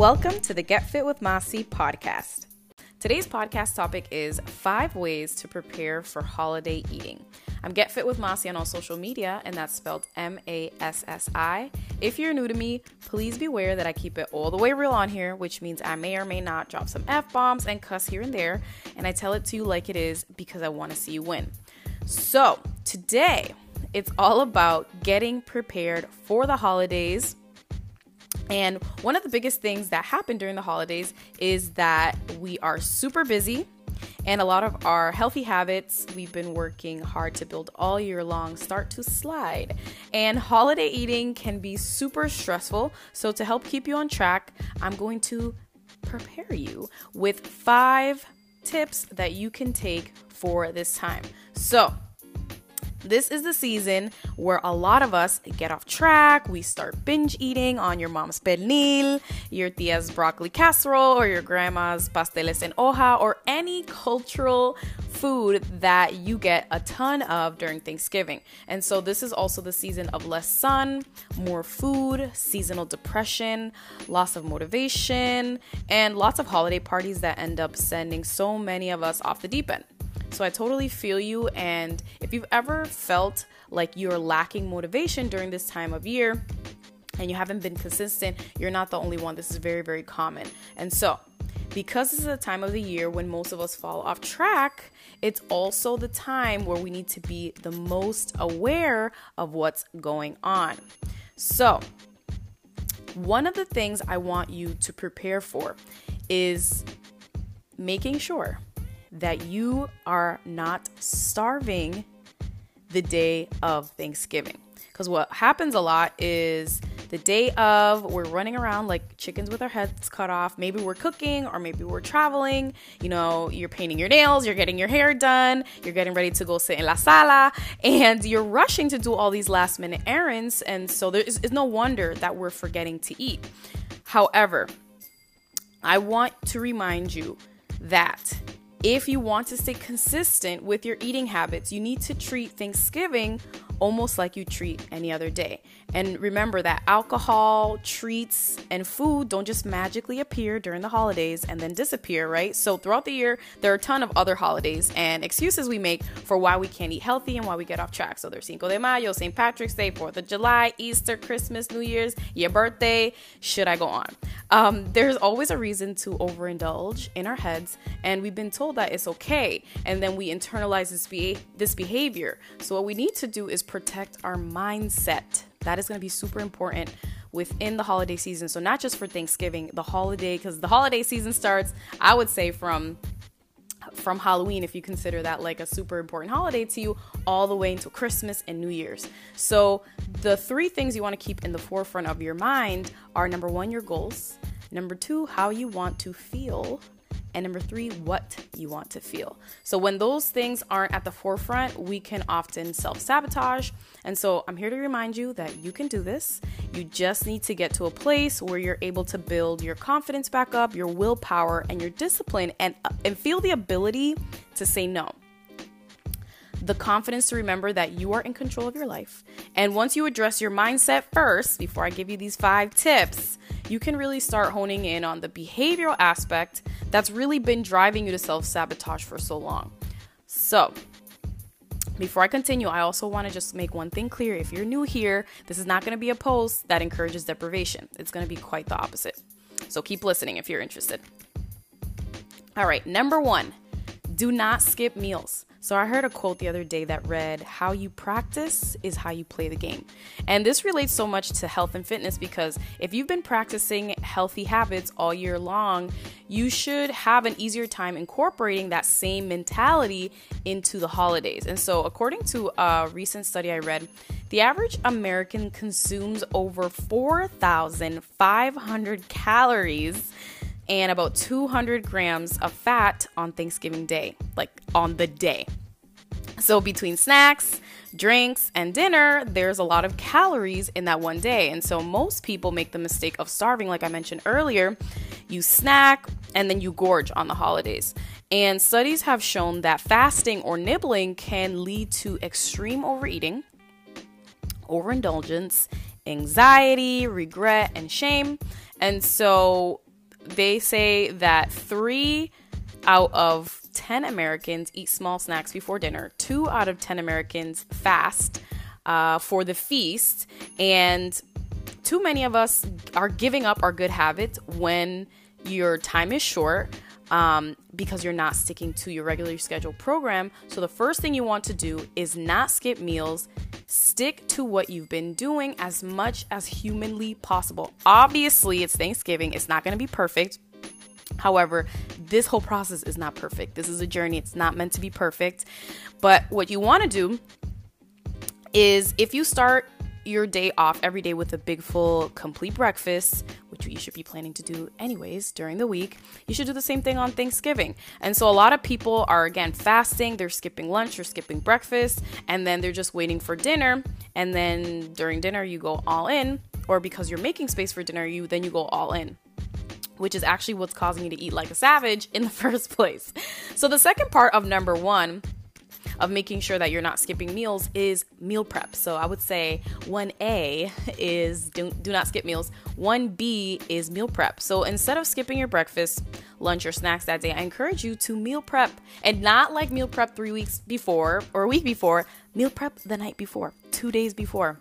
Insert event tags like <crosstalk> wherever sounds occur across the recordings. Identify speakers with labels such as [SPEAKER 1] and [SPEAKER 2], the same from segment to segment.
[SPEAKER 1] Welcome to the Get Fit with Massi podcast. Today's podcast topic is five ways to prepare for holiday eating. I'm Get Fit with Massi on all social media, and that's spelled M A S S I. If you're new to me, please beware that I keep it all the way real on here, which means I may or may not drop some F bombs and cuss here and there, and I tell it to you like it is because I want to see you win. So, today, it's all about getting prepared for the holidays and one of the biggest things that happen during the holidays is that we are super busy. And a lot of our healthy habits we've been working hard to build all year long start to slide. And holiday eating can be super stressful. So, to help keep you on track, I'm going to prepare you with five tips that you can take for this time. So, this is the season where a lot of us get off track. We start binge eating on your mom's pernil, your tia's broccoli casserole, or your grandma's pasteles en hoja, or any cultural food that you get a ton of during Thanksgiving. And so, this is also the season of less sun, more food, seasonal depression, loss of motivation, and lots of holiday parties that end up sending so many of us off the deep end. So I totally feel you. And if you've ever felt like you're lacking motivation during this time of year, and you haven't been consistent, you're not the only one. This is very, very common. And so, because this is a time of the year when most of us fall off track, it's also the time where we need to be the most aware of what's going on. So, one of the things I want you to prepare for is making sure that you are not starving the day of Thanksgiving. Because what happens a lot is the day of, we're running around like chickens with our heads cut off. Maybe we're cooking or maybe we're traveling. You know, you're painting your nails, you're getting your hair done, you're getting ready to go sit in la sala, and you're rushing to do all these last minute errands. And so there is no wonder that we're forgetting to eat. However, I want to remind you that if you want to stay consistent with your eating habits, you need to treat Thanksgiving almost like you treat any other day. And remember that alcohol, treats, and food don't just magically appear during the holidays and then disappear, right? So throughout the year, there are a ton of other holidays and excuses we make for why we can't eat healthy and why we get off track. So there's Cinco de Mayo, St. Patrick's Day, 4th of July, Easter, Christmas, New Year's, your birthday. Should I go on? Um, there's always a reason to overindulge in our heads, and we've been told that it's okay. And then we internalize this, be- this behavior. So what we need to do is protect our mindset. That is going to be super important within the holiday season. So, not just for Thanksgiving, the holiday, because the holiday season starts, I would say, from from Halloween, if you consider that like a super important holiday to you, all the way until Christmas and New Year's. So, the three things you want to keep in the forefront of your mind are number one, your goals, number two, how you want to feel, and number three, what you want to feel. So, when those things aren't at the forefront, we can often self sabotage. And so, I'm here to remind you that you can do this. You just need to get to a place where you're able to build your confidence back up, your willpower, and your discipline, and, uh, and feel the ability to say no the confidence to remember that you are in control of your life. And once you address your mindset first, before I give you these five tips, you can really start honing in on the behavioral aspect that's really been driving you to self sabotage for so long. So, before I continue, I also want to just make one thing clear. If you're new here, this is not going to be a post that encourages deprivation. It's going to be quite the opposite. So keep listening if you're interested. All right, number one, do not skip meals. So I heard a quote the other day that read, How you practice is how you play the game. And this relates so much to health and fitness because if you've been practicing healthy habits all year long, you should have an easier time incorporating that same mentality into the holidays. And so, according to a recent study I read, the average American consumes over 4,500 calories and about 200 grams of fat on Thanksgiving Day, like on the day. So, between snacks, drinks, and dinner, there's a lot of calories in that one day. And so, most people make the mistake of starving, like I mentioned earlier. You snack and then you gorge on the holidays. And studies have shown that fasting or nibbling can lead to extreme overeating, overindulgence, anxiety, regret, and shame. And so they say that three out of 10 Americans eat small snacks before dinner, two out of 10 Americans fast uh, for the feast, and too many of us are giving up our good habits when your time is short um, because you're not sticking to your regularly scheduled program. So, the first thing you want to do is not skip meals. Stick to what you've been doing as much as humanly possible. Obviously, it's Thanksgiving, it's not going to be perfect. However, this whole process is not perfect. This is a journey, it's not meant to be perfect. But what you want to do is if you start your day off every day with a big, full, complete breakfast, which you should be planning to do anyways during the week, you should do the same thing on Thanksgiving. And so a lot of people are again fasting, they're skipping lunch or skipping breakfast, and then they're just waiting for dinner. And then during dinner, you go all in, or because you're making space for dinner, you then you go all in which is actually what's causing you to eat like a savage in the <laughs> first place. So, the second part of number one of making sure that you're not skipping meals is meal prep. So I would say 1A is do, do not skip meals. 1B is meal prep. So instead of skipping your breakfast, lunch, or snacks that day, I encourage you to meal prep and not like meal prep three weeks before or a week before, meal prep the night before, two days before.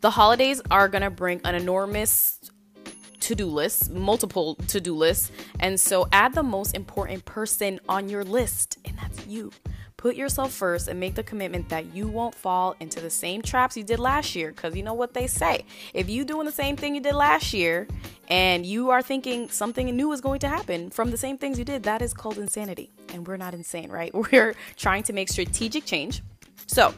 [SPEAKER 1] The holidays are gonna bring an enormous to do list, multiple to do lists. And so add the most important person on your list, and that's you. Put yourself first and make the commitment that you won't fall into the same traps you did last year. Because you know what they say if you doing the same thing you did last year and you are thinking something new is going to happen from the same things you did, that is called insanity. And we're not insane, right? <laughs> We're trying to make strategic change. So,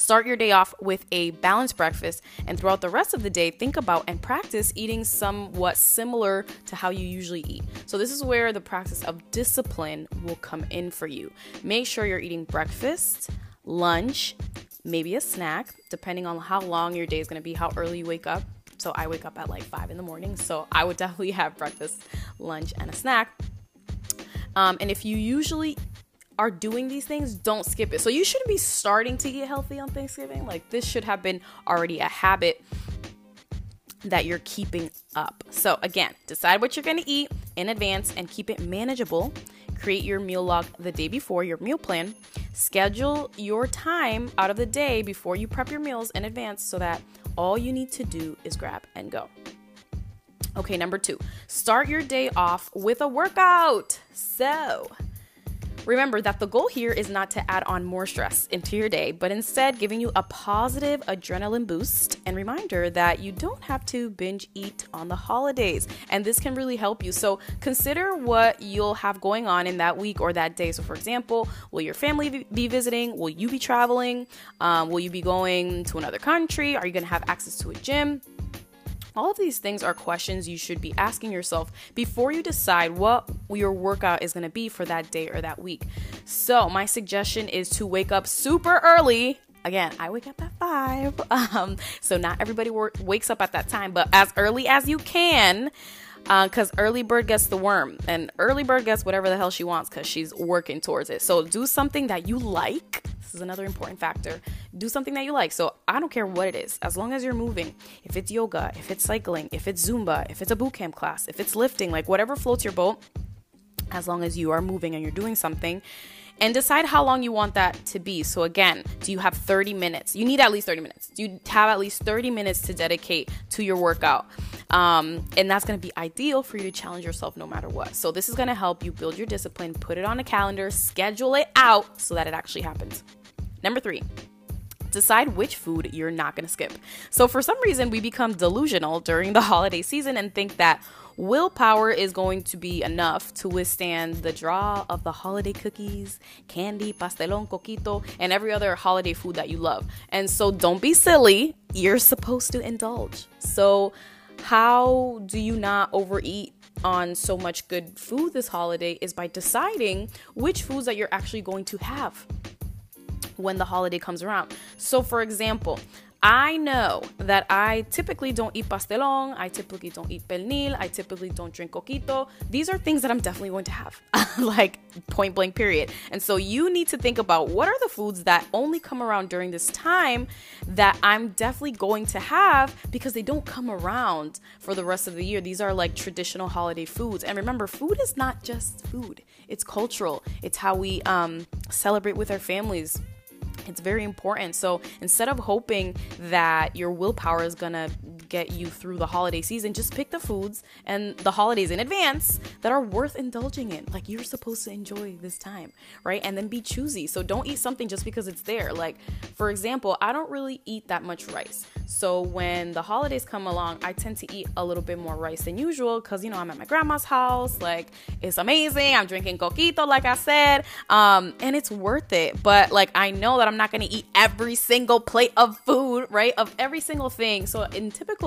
[SPEAKER 1] Start your day off with a balanced breakfast, and throughout the rest of the day, think about and practice eating somewhat similar to how you usually eat. So, this is where the practice of discipline will come in for you. Make sure you're eating breakfast, lunch, maybe a snack, depending on how long your day is going to be, how early you wake up. So, I wake up at like five in the morning, so I would <laughs> definitely have breakfast, lunch, and a snack. Um, and if you usually are doing these things, don't skip it. So you shouldn't be starting to eat healthy on Thanksgiving. Like this should have been already a habit that you're keeping up. So again, decide what you're going to eat in advance and keep it manageable. Create your meal log the day before your meal plan. Schedule your time out of the day before you prep your meals in advance so that all you need to do is grab and go. Okay, number two, start your day off with a workout. So, Remember that the goal here is not to add on more stress into your day, but instead giving you a positive adrenaline boost and reminder that you don't have to binge eat on the holidays. And this can really help you. So consider what you'll have going on in that week or that day. So, for example, will your family be visiting? Will you be traveling? Um, will you be going to another country? Are you going to have access to a gym? All of these things are questions you should be asking yourself before you decide what your workout is going to be for that day or that week. So, my suggestion is to wake up super early. Again, I wake up at five. <laughs> Um, so, not everybody work, wakes up at that time, but as early as you can because uh, early bird gets the worm and early bird gets whatever the hell she wants because she's working towards it so do something that you like this is another important factor do something that you like so i don't care what it is as long as you're moving if it's yoga if it's cycling if it's zumba if it's a boot camp class if it's lifting like whatever floats your boat as long as you are moving and you're doing something and decide how long you want that to be. So, again, do you have 30 minutes? You need at least 30 minutes. You have at least 30 minutes to dedicate to your workout? Um, and that's going to be ideal for you to challenge yourself no matter what. So, this is going to help you build your discipline, put it on a calendar, schedule it out so that it actually happens. Number three, decide which food you're not going to skip. So, for some reason, we become delusional during the <laughs> holiday season and think that willpower is going to be enough to withstand the draw of the holiday cookies, candy, pastelón, coquito, and every other holiday food that you love. And so don't be silly. You're supposed to indulge. So, how do you not overeat on so much good food this holiday is by deciding which foods that you're actually going to have when the holiday comes around. So, for example, I know that I typically don't eat pastelón, I typically don't eat pernil, I typically don't drink coquito. These are things that I'm definitely going to have, <laughs> like point blank, period. And so you need to think about what are the foods that only come around during this time that I'm definitely going to have because they don't come around for the rest of the year. These are like traditional holiday foods. And remember, food is not just food, it's cultural, it's how we um, celebrate with our families it's very important. So instead of hoping that your willpower is gonna get you through the holiday season, just pick the foods and the holidays in advance that are worth indulging in. Like you're supposed to enjoy this time, right? And then be choosy. So don't eat something just because it's there. Like, for example, I don't really eat that much rice. So when the holidays come along, I tend to eat a little bit more rice than usual because, you know, I'm at my grandma's house. Like, it's amazing. I'm drinking coquito, like I said, um, and it's worth it. But, like, I know that I'm not going to eat every single plate of food, right? Of every single thing. So in typical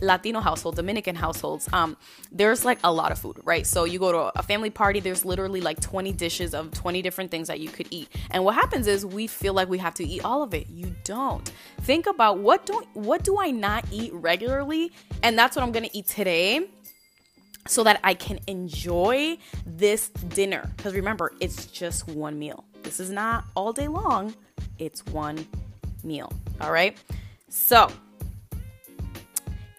[SPEAKER 1] Latino household, Dominican households, um, there's like a lot of food, right? So you go to a family party, there's literally like 20 dishes of 20 different things that you could eat. And what happens is we feel like we have to eat all of it. You don't. Think about what don't what do I not eat regularly? And that's what I'm to eat today so that I can enjoy this dinner. Because remember, it's just one meal. This is not all day long, it's one meal. All right. So,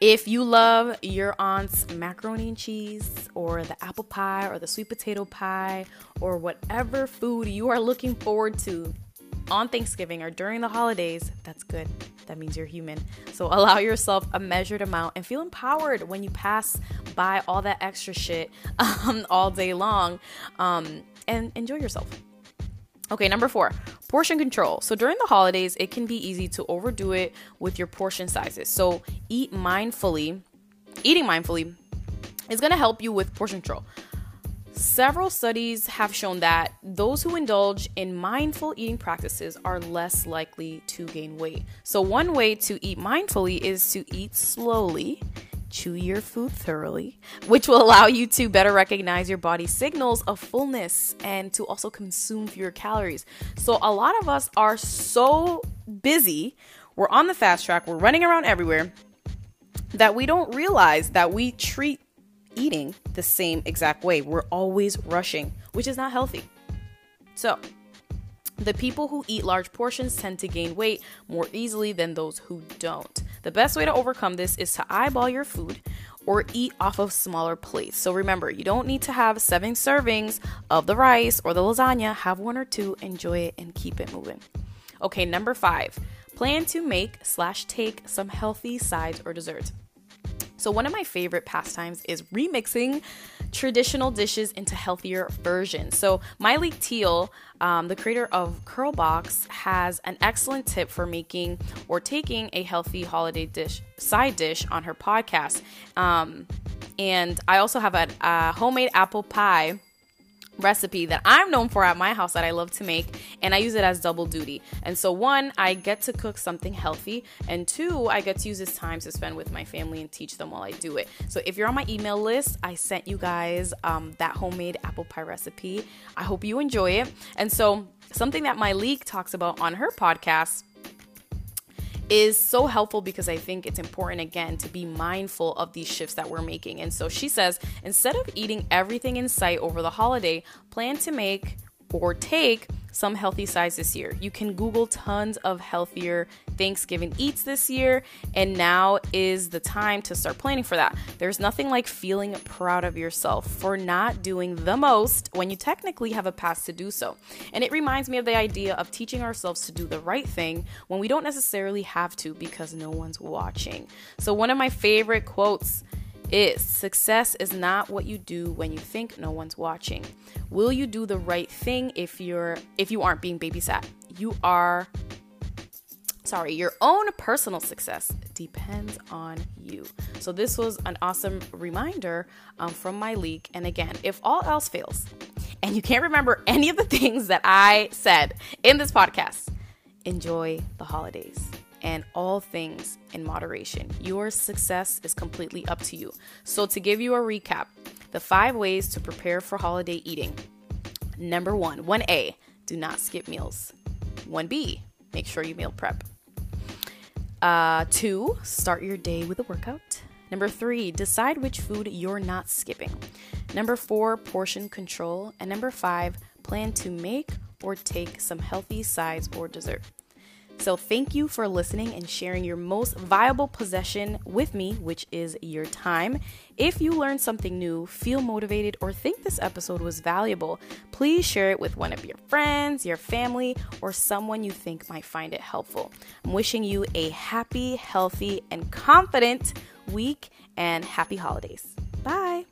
[SPEAKER 1] if you love your aunt's macaroni and cheese, or the apple pie, or the sweet potato pie, or whatever food you are looking forward to on Thanksgiving or during the holidays, that's good. That means you're human. So <laughs> allow yourself a measured amount and feel empowered when you pass by all that extra shit <laughs> um, all day long um, and enjoy yourself. Okay, number four, portion control. So during the holidays, it can be easy to overdo it with your portion sizes. So eat mindfully. Eating mindfully is gonna help you with portion control. Several studies have shown that those who indulge in mindful eating practices are less likely to gain weight. So, one way to eat mindfully is to eat slowly, chew your food thoroughly, which will allow you to better recognize your body's signals of fullness and to also consume fewer calories. So, a lot of us are so busy, we're on the fast track, we're running around everywhere that we don't realize that we treat eating the same exact way. We're always rushing, which is not healthy. So, the people who eat large portions tend to gain weight more easily than those who don't. The best way to overcome this is to eyeball your food or eat off of smaller plates. So remember, you don't need to have seven servings of the rice or the lasagna. Have one or two, enjoy it, and keep it moving. Okay, number five, plan to make slash take some healthy sides or desserts. So, one of my favorite pastimes is remixing traditional dishes into healthier versions. So, Myleik Teele, um, the creator of Curlbox, has an excellent tip for making or taking a healthy holiday dish side dish on her podcast. Um, and I also have a, a homemade apple pie recipe that I'm known for at my house that I love to make, and I use it as double duty. And so, one, I get to cook something healthy, and two, I get to use this time to spend with my family and teach them while I do it. So, if you're on my email list, I sent you guys um, that homemade apple pie recipe. I hope you enjoy it. And so, something that Myleik talks about on her podcast is so helpful because I think it's important again to be mindful of these shifts that we're making. And so she says instead of eating everything in sight over the holiday, plan to make or take some healthy sides this year. You can Google tons of healthier Thanksgiving eats this year, and now is the time to start planning for that. There's nothing like feeling proud of yourself for not doing the most when you technically have a past to do so. And it reminds me of the idea of teaching ourselves to do the right thing when we don't necessarily have to because no one's watching. So, one of my favorite quotes is success is not what you do when you think no one's watching. Will you do the right thing if you're if you aren't being babysat? You are sorry, your own personal success depends on you. So this was an awesome reminder um, from Myleik. And again, if all else fails, and you can't remember any of the <laughs> things that I said in this podcast, enjoy the holidays and all things in moderation. Your success is completely up to you. So, to give you a recap, the five ways to prepare for holiday eating. Number one, 1A, do not skip meals. 1B, make sure you meal prep. Uh, two, start your day with a workout. Number three, decide which food you're not skipping. Number four, portion control. And number five, plan to make or take some healthy sides or dessert. So, thank you for listening and sharing your most viable possession with me, which is your time. If you learned something new, feel motivated, or think this episode was valuable, please share it with one of your friends, your family, or someone you think might find it helpful. I'm wishing you a happy, healthy, and confident week and happy holidays. Bye.